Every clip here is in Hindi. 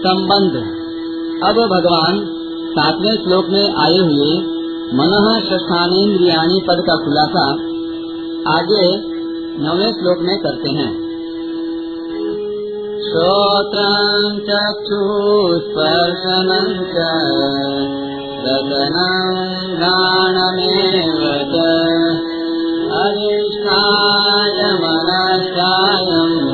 संबंध। अब भगवान सातवें श्लोक में आए हुए मन षष्ठानेन्द्रियाणी पद का खुलासा आगे नवे श्लोक में करते हैं। श्रोत्रं चक्षुस्पर्शनं च। रतनं मनश्चायम्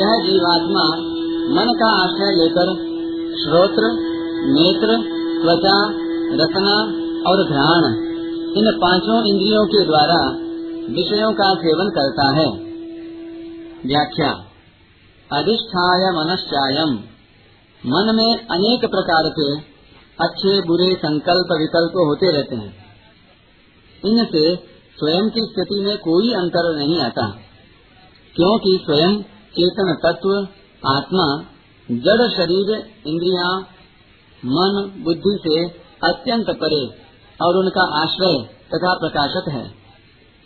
यह जीवात्मा मन का आश्रय लेकर श्रोत्र, नेत्र, त्वचा, रसना और ध्यान इन पाँचों इंद्रियों के द्वारा विषयों का सेवन करता है। व्याख्या। अधिष्ठाय मनश्चायम। मन में अनेक प्रकार के अच्छे बुरे संकल्प विकल्प होते रहते हैं। इनसे स्वयं की स्थिति में कोई अंतर नहीं आता, क्योंकि स्वयं चेतन तत्व, आत्मा, जड़ शरीर, इंद्रिया, मन, बुद्धि से अत्यंत परे और उनका आश्रय तथा प्रकाशक है।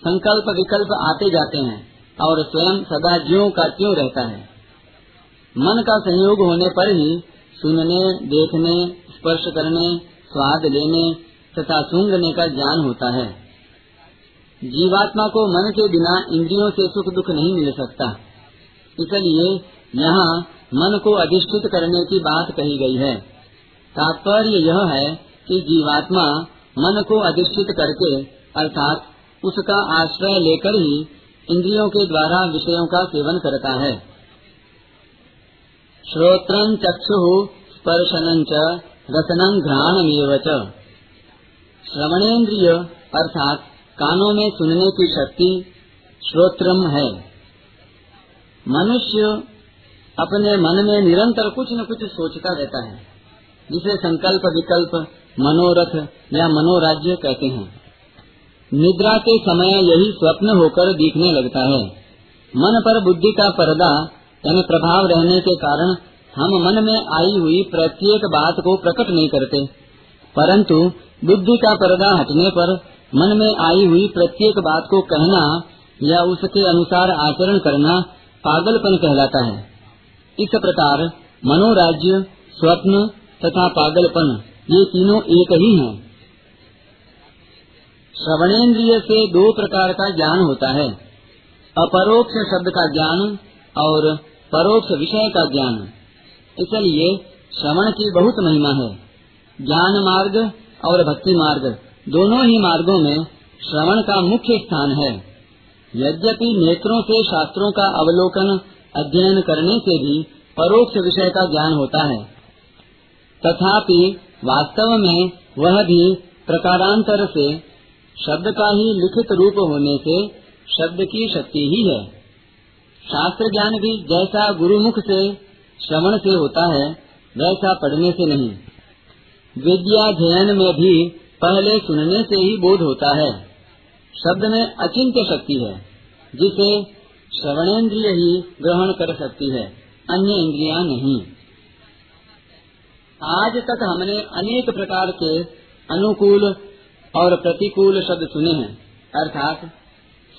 संकल्प विकल्प आते जाते हैं और स्वयं सदा ज्यो का त्यों रहता है। मन का संयोग होने पर ही सुनने, देखने, स्पर्श करने, स्वाद लेने तथा सूंघने का ज्ञान होता है। जीवात्मा को मन के बिना इंद्रियों से सुख दुख नहीं मिल सकता। इसलिए यहाँ मन को अधिष्ठित करने की बात कही गई है। तात्पर्य यह है कि जीवात्मा मन को अधिष्ठित करके, अर्थात उसका आश्रय लेकर ही इंद्रियों के द्वारा विषयों का सेवन करता है। श्रोत्र चक्षु स्पर्शन च रसनं घ्राणमेव श्रवणेन्द्रिय, अर्थात कानों में सुनने की शक्ति श्रोत्रम है। मनुष्य अपने मन में निरंतर कुछ न कुछ सोचता रहता है, जिसे संकल्प विकल्प मनोरथ या मनोराज्य कहते हैं। निद्रा के समय यही स्वप्न होकर दिखने लगता है। मन पर बुद्धि का पर्दा यानी प्रभाव रहने के कारण हम मन में आई हुई प्रत्येक बात को प्रकट नहीं करते, परंतु बुद्धि का पर्दा हटने पर मन में आई हुई प्रत्येक बात को कहना या उसके अनुसार आचरण करना पागलपन कहलाता है। इस प्रकार मनोराज्य, स्वप्न तथा पागलपन ये तीनों एक ही हैं। श्रवणेन्द्रिय से दो प्रकार का ज्ञान होता है। अपरोक्ष शब्द का ज्ञान और परोक्ष विषय का ज्ञान। इसलिए श्रवण की बहुत महिमा है। ज्ञान मार्ग और भक्ति मार्ग। दोनों ही मार्गों में श्रवण का मुख्य स्थान है। यद्यपि नेत्रों से शास्त्रों का अवलोकन अध्ययन करने से भी परोक्ष विषय का ज्ञान होता है। तथापि वास्तव में वह भी प्रकारांतर से शब्द का ही लिखित रूप होने से शब्द की शक्ति ही है। शास्त्र ज्ञान भी जैसा गुरुमुख से श्रवण से होता है, वैसा पढ़ने से नहीं। विद्या ध्ययन में भी पहले सुनने से ही बोध होता है। शब्द में अचिंत्य शक्ति है, जिसे श्रवणेन्द्रिय ही ग्रहण कर सकती है, अन्य इंद्रिया नहीं। आज तक हमने अनेक प्रकार के अनुकूल और प्रतिकूल शब्द सुने हैं, अर्थात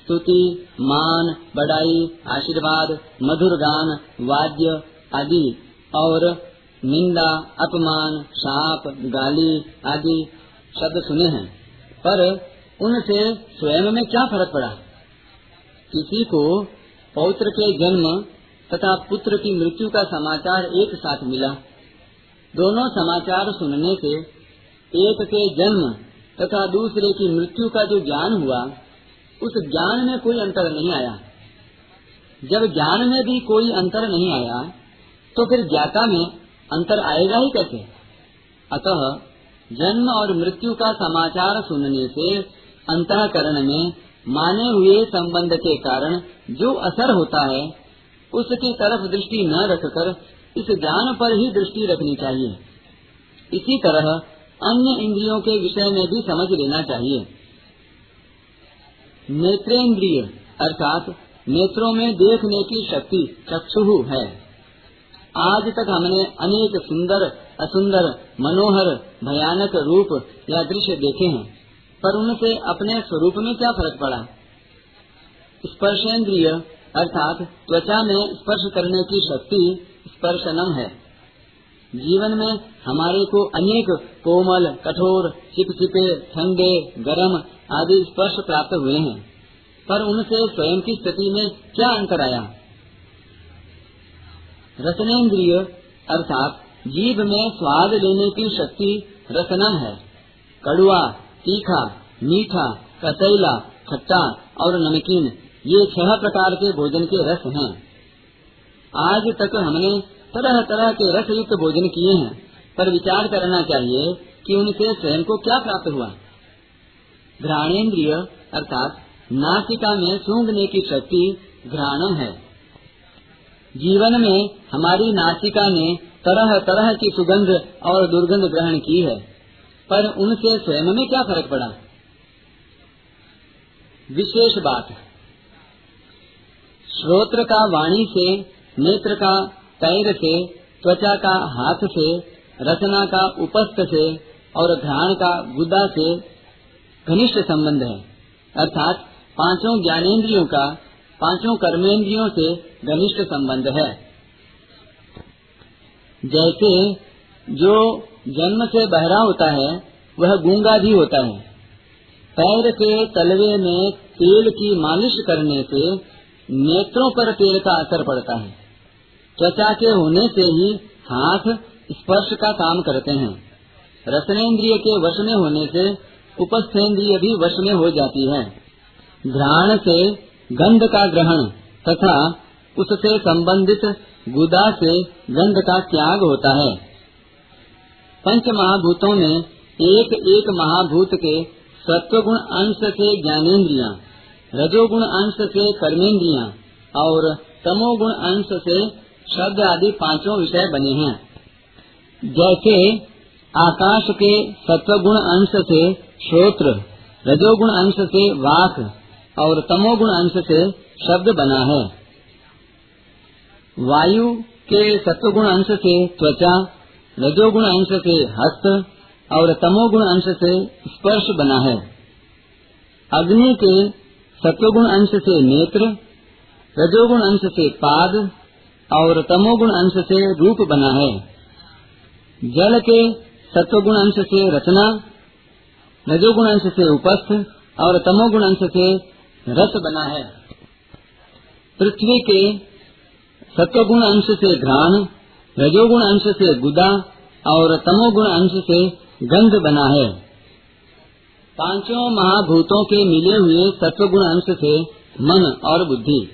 स्तुति, मान, बड़ाई, आशीर्वाद, मधुर गान, वाद्य आदि और निंदा, अपमान, शाप, गाली आदि शब्द सुने हैं, पर उनसे स्वयं में क्या फ़र्क पड़ा? किसी को पौत्र के जन्म तथा पुत्र की मृत्यु का समाचार एक साथ मिला। दोनों समाचार सुनने से एक के जन्म तथा दूसरे की मृत्यु का जो ज्ञान हुआ, उस ज्ञान में कोई अंतर नहीं आया। जब ज्ञान में भी कोई अंतर नहीं आया तो फिर ज्ञाता में अंतर आएगा ही कैसे? अतः जन्म और मृत्यु का समाचार सुनने से अंतकरण में माने हुए संबंध के कारण जो असर होता है, उसकी तरफ़ दृष्टि न रखकर इस ज्ञान पर ही दृष्टि रखनी चाहिए। इसी तरह अन्य इंद्रियों के विषय में भी समझ लेना चाहिए। नेत्रेंद्रिय, अर्थात नेत्रों में देखने की शक्ति चक्षु है। आज तक हमने अनेक सुंदर असुंदर, मनोहर, भयानक रूप या दृश्य देखे हैं। पर उनसे अपने स्वरूप में क्या फ़र्क पड़ा? स्पर्शेंद्रिय, अर्थात त्वचा में स्पर्श करने की शक्ति स्पर्शनम है। जीवन में हमारे को अनेक कोमल, कठोर, चिपचिपे, ठंडे, गरम आदि स्पर्श प्राप्त हुए हैं। पर उनसे स्वयं की स्थिति में क्या अंतर आया? रसनेन्द्रिय अर्थात जीव में स्वाद लेने की शक्ति रसनम है। कड़ुआ तीखा, मीठा कसैला खट्टा और नमकीन, ये छह प्रकार के भोजन के रस हैं। आज तक हमने तरह तरह के रस युक्त भोजन किए हैं, पर विचार करना चाहिए कि उनसे स्वयं को क्या प्राप्त हुआ। घ्राणेन्द्रिय, अर्थात नासिका में सूंघने की शक्ति घ्राणम है। जीवन में हमारी नासिका ने तरह तरह की सुगंध और दुर्गंध ग्रहण की है। पर उनसे स्वयं में क्या फ़र्क पड़ा? विशेष बात श्रोत्र का वाणी से, नेत्र का पैर से, त्वचा का हाथ से, रचना का उपस्थ से और घ्राण का गुदा से घनिष्ठ संबंध है। अर्थात पाँचों ज्ञानेन्द्रियों का, पाँचों कर्मेंद्रियों से घनिष्ठ संबंध है। जैसे जो जन्म से बहरा होता है, वह गूँगा भी होता है। पैर के तलवे में तेल की मालिश करने से नेत्रों पर तेल का असर पड़ता है। त्वचा के होने से ही हाथ स्पर्श का काम करते हैं। रसनेन्द्रिय के वश में होने से उपस्थेन्द्रिय भी वश में हो जाती है। घ्राण से गंध का ग्रहण तथा उससे संबंधित गुदा से गंध का त्याग होता है। पंच महाभूतों में एक एक महाभूत के सत्वगुण अंश से ज्ञानेन्द्रिया, रजोगुण अंश से कर्मेंद्रिया और तमोगुण अंश से शब्द आदि पाँचों विषय बने हैं। जैसे आकाश के सत्वगुण अंश से श्रोत्र, रजोगुण अंश से वाक और तमोगुण अंश से शब्द बना है। वायु के सत्वगुण अंश से त्वचा, रजोगुण अंश से हस्त, और तमोगुण अंश से स्पर्श बना है। अग्नि के सत्वगुण अंश से नेत्र, रजोगुण अंश से पाद, और तमोगुण अंश से रूप बना है। जल के सत्वगुण अंश से रचना, रजोगुण अंश से उपस्थ, और तमोगुण अंश से रस बना है। पृथ्वी के सत्वगुण अंश से घ्राण, रजोगुण अंश से गुदा, और तमोगुण अंश से गंध बना है। पाँचों महाभूतों के मिले हुए सत्वगुण अंश से मन और बुद्धि,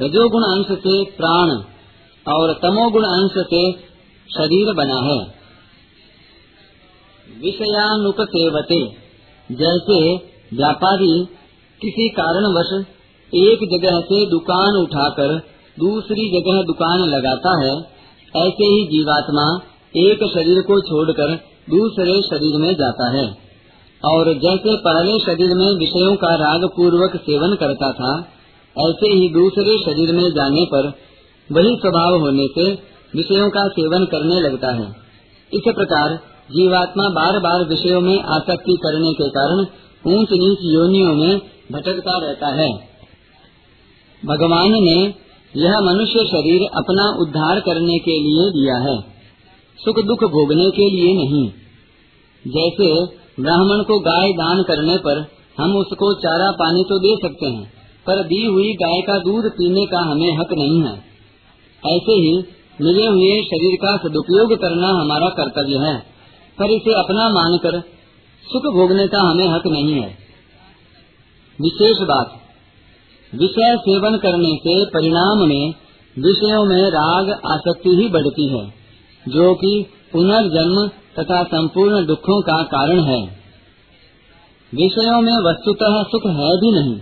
रजोगुण अंश से प्राण, और तमोगुण अंश से शरीर बना है। विषयानुपसेवते, जैसे व्यापारी किसी कारणवश एक जगह से दुकान उठाकर दूसरी जगह दुकान लगाता है, ऐसे ही जीवात्मा एक शरीर को छोड़कर दूसरे शरीर में जाता है। और जैसे पहले शरीर में विषयों का राग पूर्वक सेवन करता था, ऐसे ही दूसरे शरीर में जाने पर वही स्वभाव होने से विषयों का सेवन करने लगता है। इस प्रकार जीवात्मा बार बार विषयों में आसक्ति करने के कारण ऊंच नीच योनियों में भटकता रहता है। भगवान ने यह मनुष्य शरीर अपना उद्धार करने के लिए दिया है। सुख दुख भोगने के लिए नहीं। जैसे ब्राह्मण को गाय दान करने पर हम उसको चारा पानी तो दे सकते हैं, पर दी हुई गाय का दूध पीने का हमें हक नहीं है। ऐसे ही मिले हुए शरीर का सदुपयोग करना हमारा कर्तव्य है, पर इसे अपना मानकर सुख भोगने का हमें हक नहीं है। विशेष बात विषय सेवन करने से परिणाम में विषयों में राग आसक्ति ही बढ़ती है, जो कि पुनर्जन्म तथा संपूर्ण दुखों का कारण है। विषयों में वस्तुतः सुख है भी नहीं,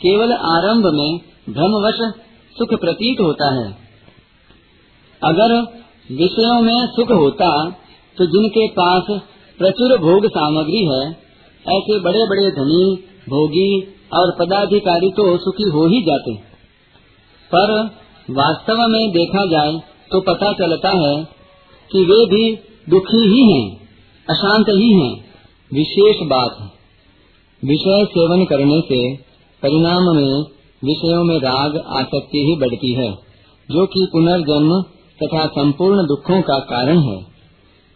केवल आरंभ में भ्रमवश सुख प्रतीत होता है। अगर विषयों में सुख होता तो जिनके पास प्रचुर भोग सामग्री है, ऐसे बड़े बड़े धनी, भोगी और पदाधिकारी तो सुखी हो ही जाते पर वास्तव में देखा जाए तो पता चलता है कि वे भी दुखी ही हैं, अशांत ही हैं। विशेष बात विषय सेवन करने से परिणाम में विषयों में राग आसक्ति ही बढ़ती है जो कि पुनर्जन्म तथा संपूर्ण दुखों का कारण है।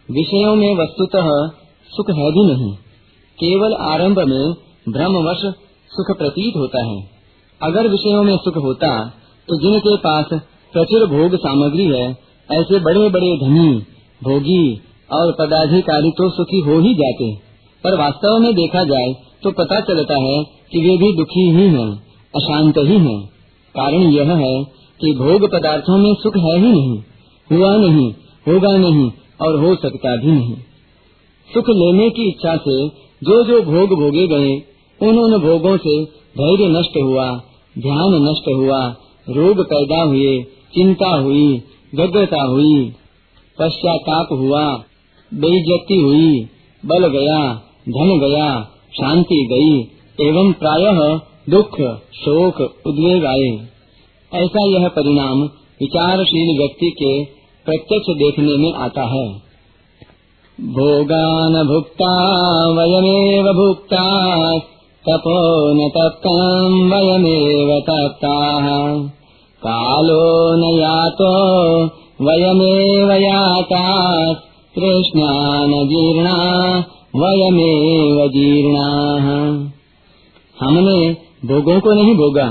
विषयों में वस्तुतः सुख है भी नहीं। केवल आरंभ में भ्रमवश सुख प्रतीत होता है। अगर विषयों में सुख होता तो जिनके पास प्रचुर भोग सामग्री है ऐसे बड़े बड़े धनी भोगी और पदाधिकारी तो सुखी हो ही जाते। पर वास्तव में देखा जाए तो पता चलता है कि वे भी दुखी ही हैं, अशांत ही हैं। कारण यह है कि भोग पदार्थों में सुख है ही नहीं हुआ नहीं होगा नहीं और हो सकता भी नहीं। सुख लेने की इच्छा से जो जो भोग भोगे गए उन उन भोगों से धैर्य नष्ट हुआ, ध्यान नष्ट हुआ, रोग पैदा हुए, चिंता हुई व्यग्रता हुई, पश्चाताप हुआ, बेइज्जती हुई, बल गया, धन गया, शांति गई, एवं प्रायः दुख, शोक, उद्वेग आए। ऐसा यह परिणाम विचारशील व्यक्ति के प्रत्यक्ष देखने में आता है। भोगान भुक्ता, वयमेव भुक्ता तपो न तप्तम् वयमेव तप्ताः। कालो न यातो वयमेव याताः तृष्णा न जीर्णा वयमेव जीर्णाः। हमने भोगों को नहीं भोगा,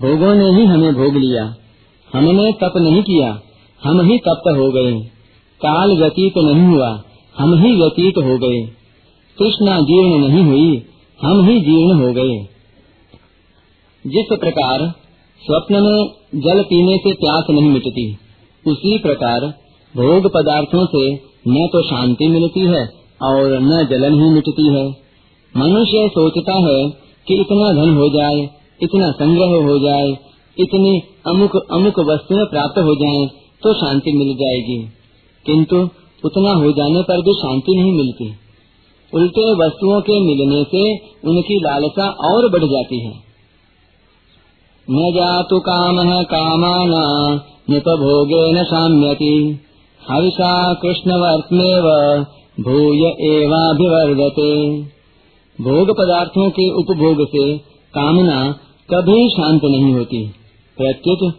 भोगों ने ही हमें भोग लिया। हमने तप नहीं किया, हम ही तप्त हो गए। काल व्यतीत नहीं हुआ, हम ही व्यतीत हो गए। कृष्णा जीर्ण नहीं हुई हम ही जीर्ण हो गए। जिस प्रकार स्वप्न में जल पीने से प्यास नहीं मिटती, उसी प्रकार भोग पदार्थों से न तो शांति मिलती है और न जलन ही मिटती है। मनुष्य सोचता है कि इतना धन हो जाए, इतना संग्रह हो जाए, इतनी अमुक अमुक वस्तुएँ प्राप्त हो जाएँ तो शांति मिल जाएगी। किंतु उतना हो जाने पर भी शांति नहीं मिलती। उल्टे वस्तुओं के मिलने से उनकी लालसा और बढ़ जाती है। न जातु काम है कामाना निपभोगे न साम्यति। हविषा कृष्ण कृष्णवर्तमेव, भूय एवाभिवर्धते भोग पदार्थों के उपभोग से कामना कभी शांत नहीं होती। प्रत्युत,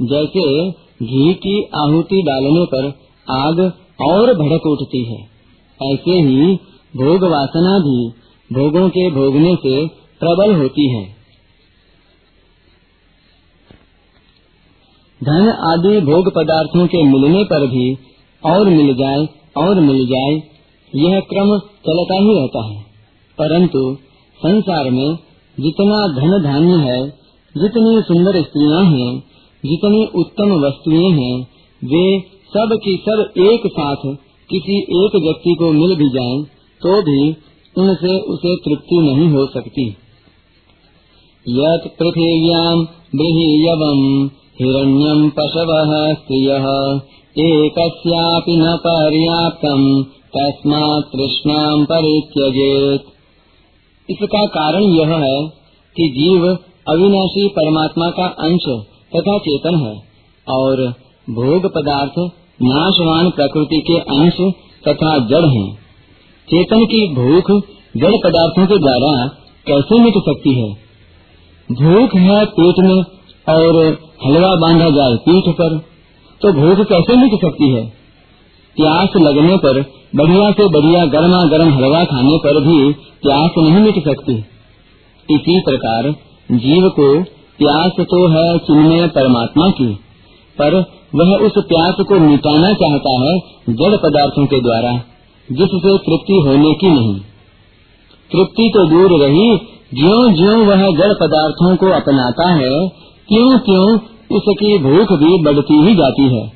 जैसे घी की आहुति डालने पर आग और भड़क उठती है, ऐसे ही भोग वासना भी भोगों के भोगने से प्रबल होती है। धन आदि भोग पदार्थों के मिलने पर भी और मिल जाए, और मिल जाए, यह क्रम चलता ही रहता है। परंतु संसार में जितना धन धान्य है, जितनी सुंदर स्त्रियाँ हैं, जितनी उत्तम वस्तुएँ हैं, वे सब की सब एक साथ किसी एक व्यक्ति को मिल भी जाएँ तो भी उनसे उसे तृप्ति नहीं हो सकती यत पृथिव्याम हिरण्यम पशव स्त्रिय एक न पर्याप्तम तस्मा तृष्णा परित्यजेत इसका कारण यह है कि जीव अविनाशी परमात्मा का अंश तथा चेतन है, और भोग पदार्थ नाशवान प्रकृति के अंश तथा जड़ हैं। चेतन की भूख जड़ पदार्थों के द्वारा कैसे मिट सकती है? भूख है पेट में और हलवा बांधा जाए पीठ पर तो भूख कैसे मिट सकती है? प्यास लगने पर, बढ़िया से बढ़िया गर्मा गर्म हलवा खाने पर भी प्यास नहीं मिट सकती। इसी प्रकार, जीव को प्यास तो है चिन्मय परमात्मा की, पर वह उस प्यास को मिटाना चाहता है जड़ पदार्थों के द्वारा। जिससे तृप्ति होने की नहीं। तृप्ति तो दूर रही ज्यो ज्यो वह जड़ पदार्थों को अपनाता है क्यों क्यों उसकी भूख भी बढ़ती ही जाती है।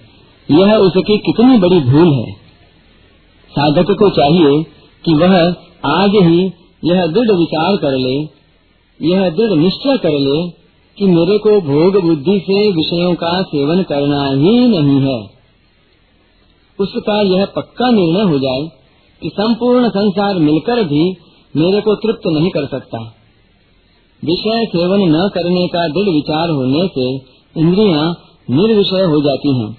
यह उसकी कितनी बड़ी भूल है। साधक को चाहिए कि वह आज ही यह दृढ़ विचार कर ले, यह दृढ़ निश्चय कर ले कि मेरे को भोग बुद्धि से विषयों का सेवन करना ही नहीं है। उसका यह पक्का निर्णय हो जाए कि संपूर्ण संसार मिलकर भी मेरे को तृप्त नहीं कर सकता। विषय सेवन न करने का दृढ़ विचार होने से इंद्रियाँ निर्विषय हो जाती हैं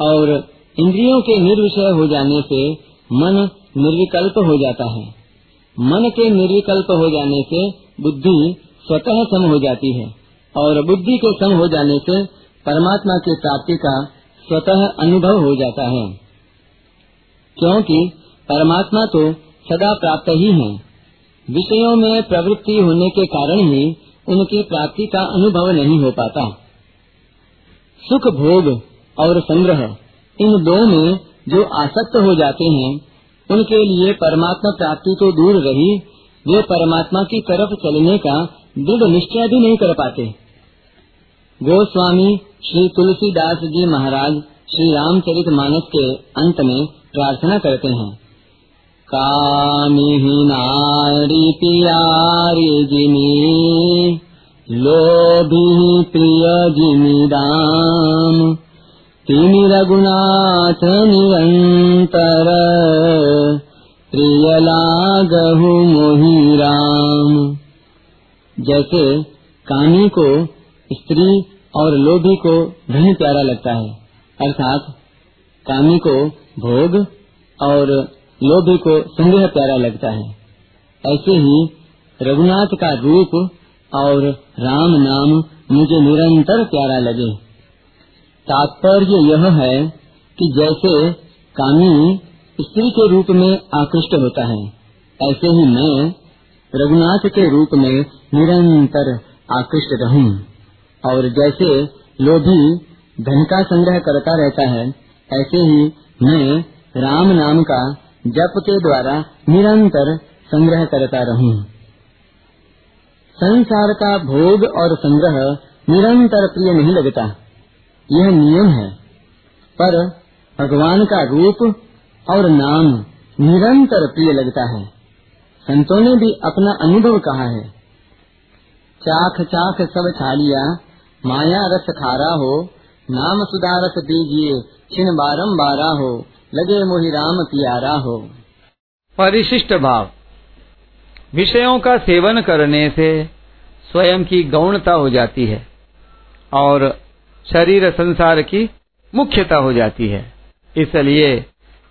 और इंद्रियों के निर्विषय हो जाने से मन निर्विकल्प हो जाता है। मन के निर्विकल्प हो जाने से बुद्धि स्वतः सम हो जाती है और बुद्धि के सम हो जाने से परमात्मा की प्राप्ति का स्वतः अनुभव हो जाता है। क्योंकि परमात्मा तो सदा प्राप्त ही है। विषयों में प्रवृत्ति होने के कारण ही उनकी प्राप्ति का अनुभव नहीं हो पाता। सुख भोग और संग्रह, इन दो में जो आसक्त हो जाते हैं, उनके लिए परमात्मा प्राप्ति तो दूर रही, वे परमात्मा की तरफ़ चलने का दृढ़ निश्चय भी नहीं कर पाते। गोस्वामी श्री तुलसीदास जी महाराज श्री रामचरित मानस के अंत में प्रार्थना करते हैं। कामिहि नारी प्यारी जिनी, लोभी प्रिय जिनी राम। तिनि रघुनाथ निरंतर, प्रिय लागहु मोहि राम। जैसे कानी को स्त्री और लोभी को धन प्यारा लगता है, अर्थात कामी को भोग और लोभी को संग्रह प्यारा लगता है। ऐसे ही रघुनाथ का रूप और राम नाम मुझे निरंतर प्यारा लगे। तात्पर्य यह है कि जैसे कामी स्त्री के रूप में आकृष्ट होता है, ऐसे ही मैं रघुनाथ के रूप में निरंतर आकृष्ट रहूँ। और जैसे लोभी धन का संग्रह करता रहता है, ऐसे ही मैं राम नाम का जप के द्वारा निरंतर संग्रह करता रहूँ। संसार का भोग और संग्रह निरंतर प्रिय नहीं लगता। यह नियम है। पर भगवान का रूप और नाम निरंतर प्रिय लगता है। संतों ने भी अपना अनुभव कहा है। चाख चाख सब छालिया माया रस खारा हो, नाम सुधारस दीजिए, छिन बारम बारा हो लगे मोहि राम प्यारा हो। परिशिष्ट भाव। विषयों का सेवन करने से स्वयं की गौणता हो जाती है और शरीर संसार की मुख्यता हो जाती है। इसलिए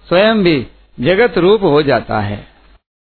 स्वयं भी जगत रूप हो जाता है।